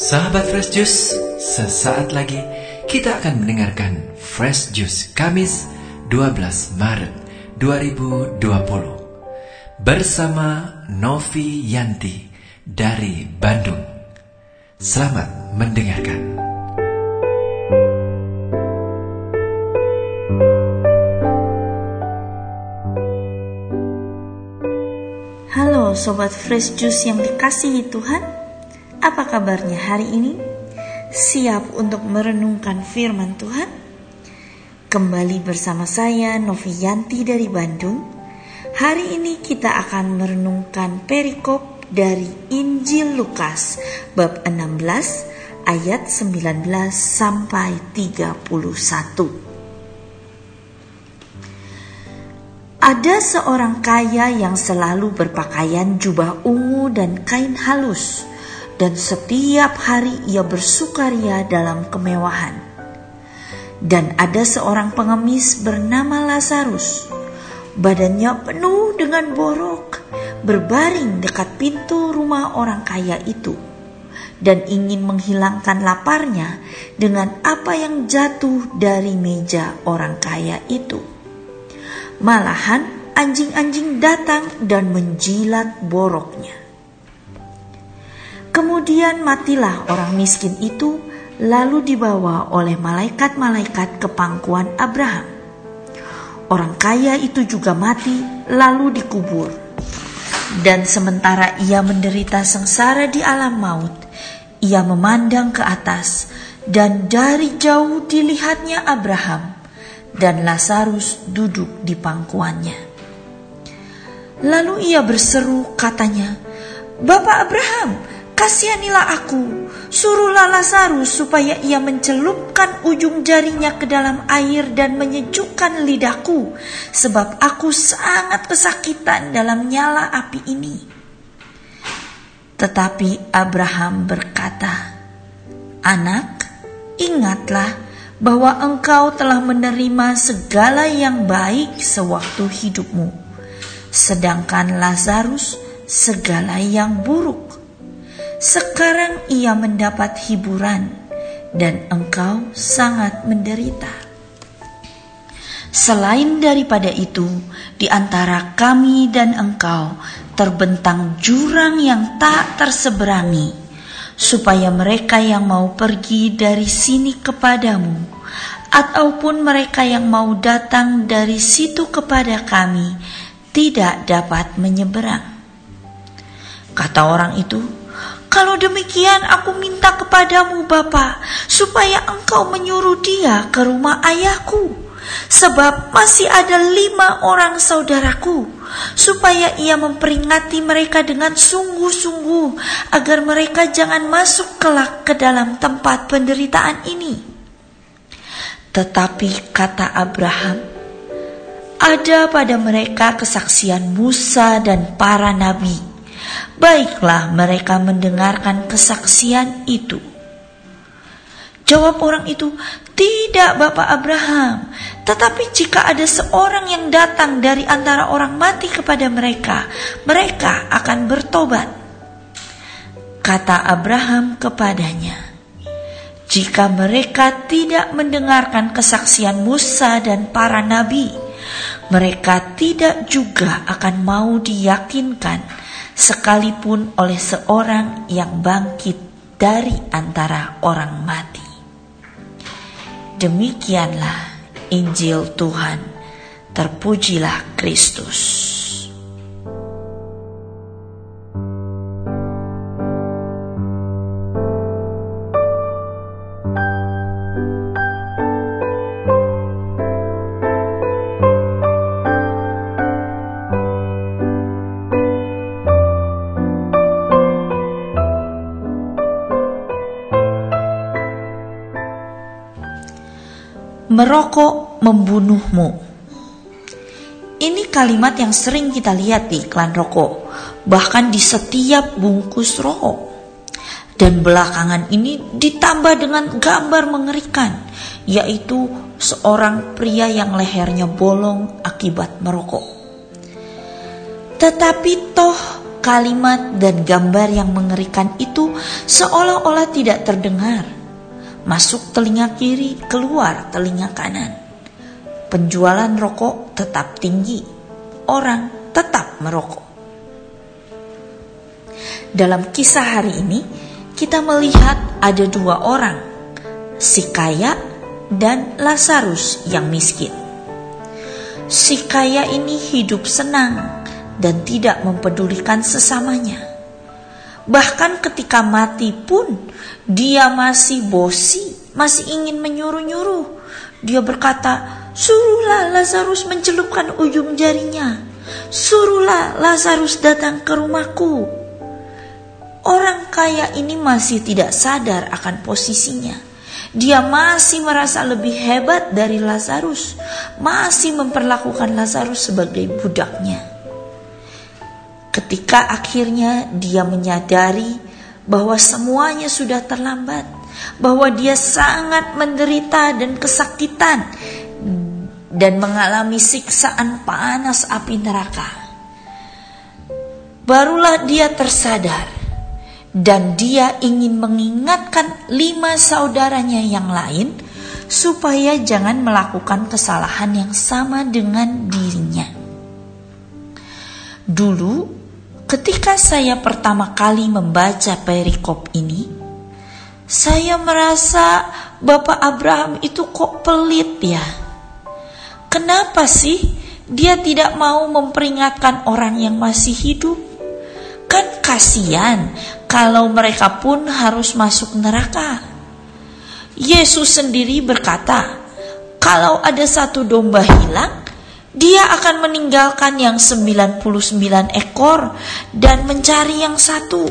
Sahabat Fresh Juice, sesaat lagi kita akan mendengarkan Fresh Juice Kamis 12 Maret 2020 bersama Novi Yanti dari Bandung. Selamat mendengarkan. Halo Sobat Fresh Juice yang dikasihi Tuhan Apa kabarnya hari ini? Siap untuk merenungkan firman Tuhan? Kembali bersama saya Novianti dari Bandung Hari ini kita akan merenungkan perikop dari Injil Lukas Bab 16 ayat 19 sampai 31 Ada seorang kaya yang selalu berpakaian jubah ungu dan kain halus, dan setiap hari ia bersukaria dalam kemewahan. Dan ada seorang pengemis bernama Lazarus, badannya penuh dengan borok, berbaring dekat pintu rumah orang kaya itu, dan ingin menghilangkan laparnya dengan apa yang jatuh dari meja orang kaya itu. Malahan anjing-anjing datang dan menjilat boroknya. Kemudian matilah orang miskin itu, lalu dibawa oleh malaikat-malaikat ke pangkuan Abraham. Orang kaya itu juga mati, lalu dikubur. Dan sementara ia menderita sengsara di alam maut, ia memandang ke atas, dan dari jauh dilihatnya Abraham dan Lazarus duduk di pangkuannya. Lalu ia berseru katanya, Bapak Abraham, kasihanilah aku, suruhlah Lazarus supaya ia mencelupkan ujung jarinya ke dalam air dan menyejukkan lidahku, sebab aku sangat kesakitan dalam nyala api ini. Tetapi Abraham berkata, Anak, ingatlah bahwa engkau telah menerima segala yang baik sewaktu hidupmu, sedangkan Lazarus segala yang buruk. Sekarang ia mendapat hiburan, dan engkau sangat menderita. Selain daripada itu, di antara kami dan engkau terbentang jurang yang tak terseberangi supaya mereka yang mau pergi dari sini kepadamu, ataupun mereka yang mau datang dari situ kepada kami, tidak dapat menyeberang. Kata orang itu, kalau demikian aku minta kepadamu Bapa, supaya engkau menyuruh dia ke rumah ayahku sebab masih ada lima orang saudaraku, supaya ia memperingati mereka dengan sungguh-sungguh, agar mereka jangan masuk kelak ke dalam tempat penderitaan ini. Tetapi kata Abraham, ada pada mereka kesaksian Musa dan para nabi. Baiklah mereka mendengarkan kesaksian itu. Jawab orang itu, tidak Bapak Abraham, tetapi jika ada seorang yang datang dari antara orang mati kepada mereka, mereka akan bertobat. Kata Abraham kepadanya, "Jika mereka tidak mendengarkan kesaksian Musa dan para nabi, mereka tidak juga akan mau diyakinkan, sekalipun oleh seorang yang bangkit dari antara orang mati." Demikianlah Injil Tuhan. Terpujilah Kristus. Merokok membunuhmu. Ini kalimat yang sering kita lihat di iklan rokok, bahkan di setiap bungkus rokok. Dan belakangan ini ditambah dengan gambar mengerikan, yaitu seorang pria yang lehernya bolong akibat merokok. Tetapi toh kalimat dan gambar yang mengerikan itu seolah-olah tidak terdengar. Masuk telinga kiri, keluar telinga kanan. Penjualan rokok tetap tinggi, orang tetap merokok. Dalam kisah hari ini, kita melihat ada dua orang, si kaya dan Lazarus yang miskin. Si kaya ini hidup senang dan tidak mempedulikan sesamanya. Bahkan ketika mati pun dia masih bosi, masih ingin menyuruh-nyuruh. Dia berkata, "Suruhlah Lazarus mencelupkan ujung jarinya. Suruhlah Lazarus datang ke rumahku." Orang kaya ini masih tidak sadar akan posisinya. Dia masih merasa lebih hebat dari Lazarus, masih memperlakukan Lazarus sebagai budaknya. Ketika akhirnya dia menyadari bahwa semuanya sudah terlambat, bahwa dia sangat menderita dan kesakitan dan mengalami siksaan panas api neraka. Barulah dia tersadar dan dia ingin mengingatkan lima saudaranya yang lain supaya jangan melakukan kesalahan yang sama dengan dirinya. Dulu, ketika saya pertama kali membaca perikop ini, saya merasa Bapak Abraham itu kok pelit ya. Kenapa sih dia tidak mau memperingatkan orang yang masih hidup? Kan kasihan kalau mereka pun harus masuk neraka. Yesus sendiri berkata, kalau ada satu domba hilang, dia akan meninggalkan yang 99 ekor dan mencari yang satu.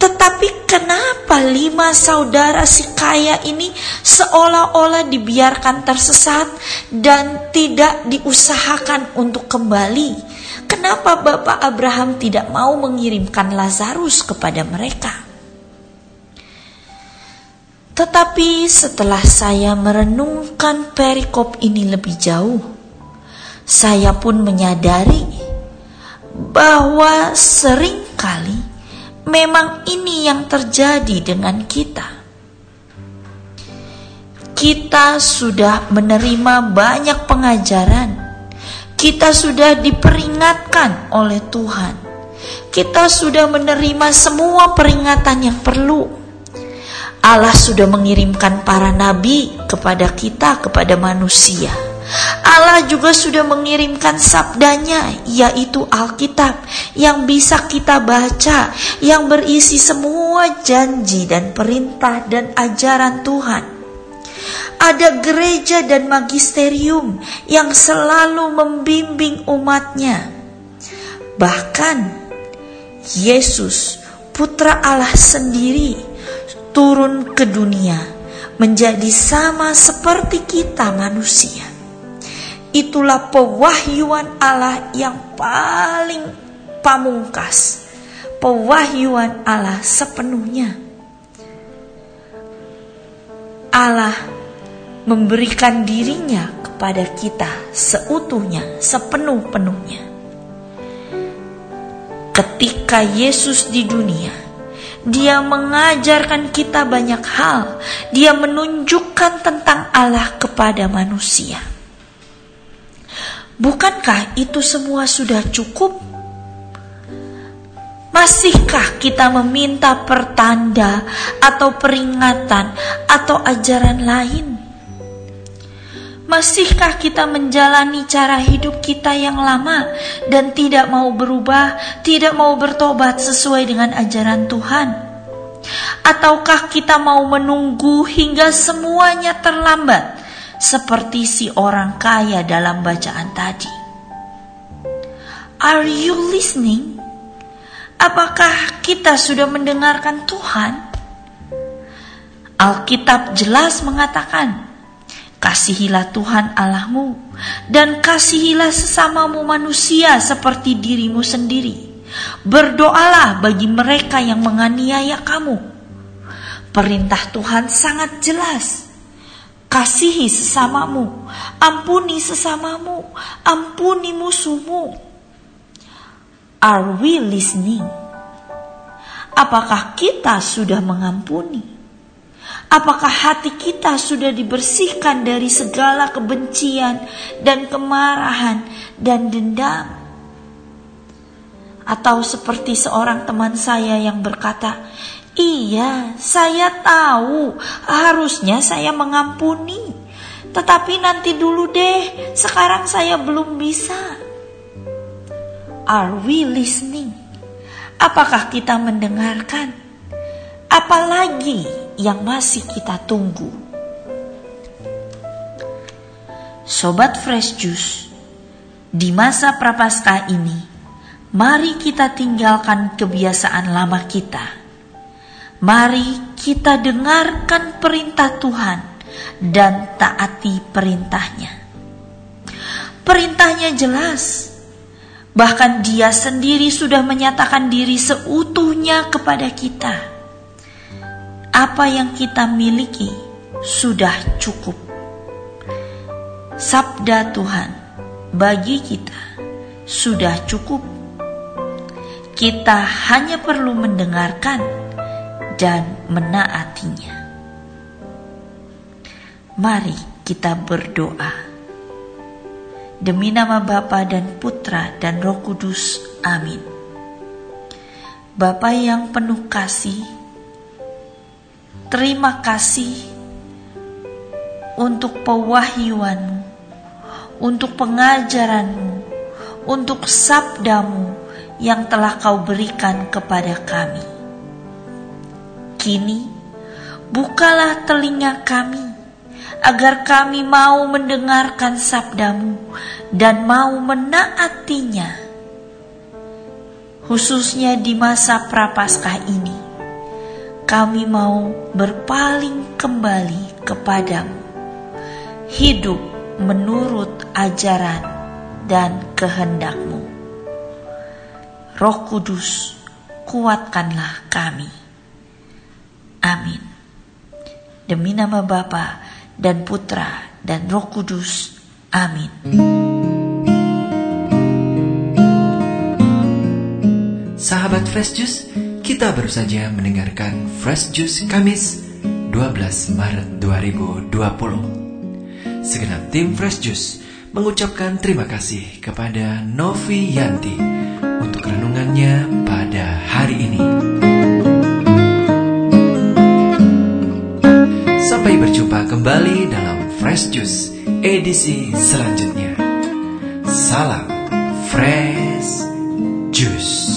Tetapi kenapa lima saudara si kaya ini seolah-olah dibiarkan tersesat dan tidak diusahakan untuk kembali? Kenapa Bapak Abraham tidak mau mengirimkan Lazarus kepada mereka? Tetapi setelah saya merenungkan perikop ini lebih jauh, saya pun menyadari bahwa sering kali memang ini yang terjadi dengan kita. Kita sudah menerima banyak pengajaran kita sudah diperingatkan oleh Tuhan. Kita sudah menerima semua peringatan yang perlu. Allah sudah mengirimkan para nabi kepada kita, kepada manusia. Allah juga sudah mengirimkan sabdanya, yaitu Alkitab, yang bisa kita baca, yang berisi semua janji dan perintah dan ajaran Tuhan ada gereja dan magisterium yang selalu membimbing umatnya. Bahkan Yesus, Putra Allah sendiri, turun ke dunia menjadi sama seperti kita manusia. Itulah pewahyuan Allah yang paling pamungkas, pewahyuan Allah sepenuhnya. Allah memberikan dirinya kepada kita seutuhnya, sepenuh-penuhnya. Ketika Yesus di dunia, Dia mengajarkan kita banyak hal. Dia menunjukkan tentang Allah kepada manusia. Bukankah itu semua sudah cukup? Masihkah kita meminta pertanda atau peringatan atau ajaran lain? Masihkah kita menjalani cara hidup kita yang lama dan tidak mau berubah, tidak mau bertobat sesuai dengan ajaran Tuhan? Ataukah kita mau menunggu hingga semuanya terlambat, seperti si orang kaya dalam bacaan tadi? Are you listening? Apakah kita sudah mendengarkan Tuhan? Alkitab jelas mengatakan, Kasihilah Tuhan Allahmu dan kasihilah sesamamu manusia seperti dirimu sendiri. Berdoalah bagi mereka yang menganiaya kamu. Perintah Tuhan sangat jelas. Kasihi sesamamu, ampuni sesamamu, ampuni musuhmu. Are we listening? Apakah kita sudah mengampuni? Apakah hati kita sudah dibersihkan dari segala kebencian dan kemarahan dan dendam? Atau seperti seorang teman saya yang berkata, "Iya, saya tahu harusnya saya mengampuni, tetapi nanti dulu deh, sekarang saya belum bisa." Are we listening? Apakah kita mendengarkan? Apalagi yang masih kita tunggu? Sobat Fresh Juice, di masa prapaskah ini, mari kita tinggalkan kebiasaan lama kita. Mari kita dengarkan perintah Tuhan dan taati perintahnya. Perintahnya jelas, Bahkan dia sendiri sudah menyatakan diri seutuhnya kepada kita. Apa yang kita miliki sudah cukup. Sabda Tuhan bagi kita sudah cukup. Kita hanya perlu mendengarkan dan menaatinya. Mari kita berdoa. Demi nama Bapa dan Putra dan Roh Kudus. Amin. Bapa yang penuh kasih, terima kasih untuk pewahyuanmu, untuk pengajaranmu, untuk sabdamu yang telah kau berikan kepada kami. Kini, bukalah telinga kami agar kami mau mendengarkan sabdamu dan mau menaatinya. Khususnya di masa prapaskah ini, kami mau berpaling kembali kepadamu, hidup menurut ajaran dan kehendakmu. Roh Kudus, kuatkanlah kami. Amin. Demi nama Bapa dan Putra dan Roh Kudus. Amin. Sahabat Fresh Juice, kita baru saja mendengarkan Fresh Juice Kamis 12 Maret 2020. Segenap tim Fresh Juice mengucapkan terima kasih kepada Novi Yanti untuk renungannya pada hari ini. Sampai berjumpa kembali dalam Fresh Juice edisi selanjutnya. Salam Fresh Juice.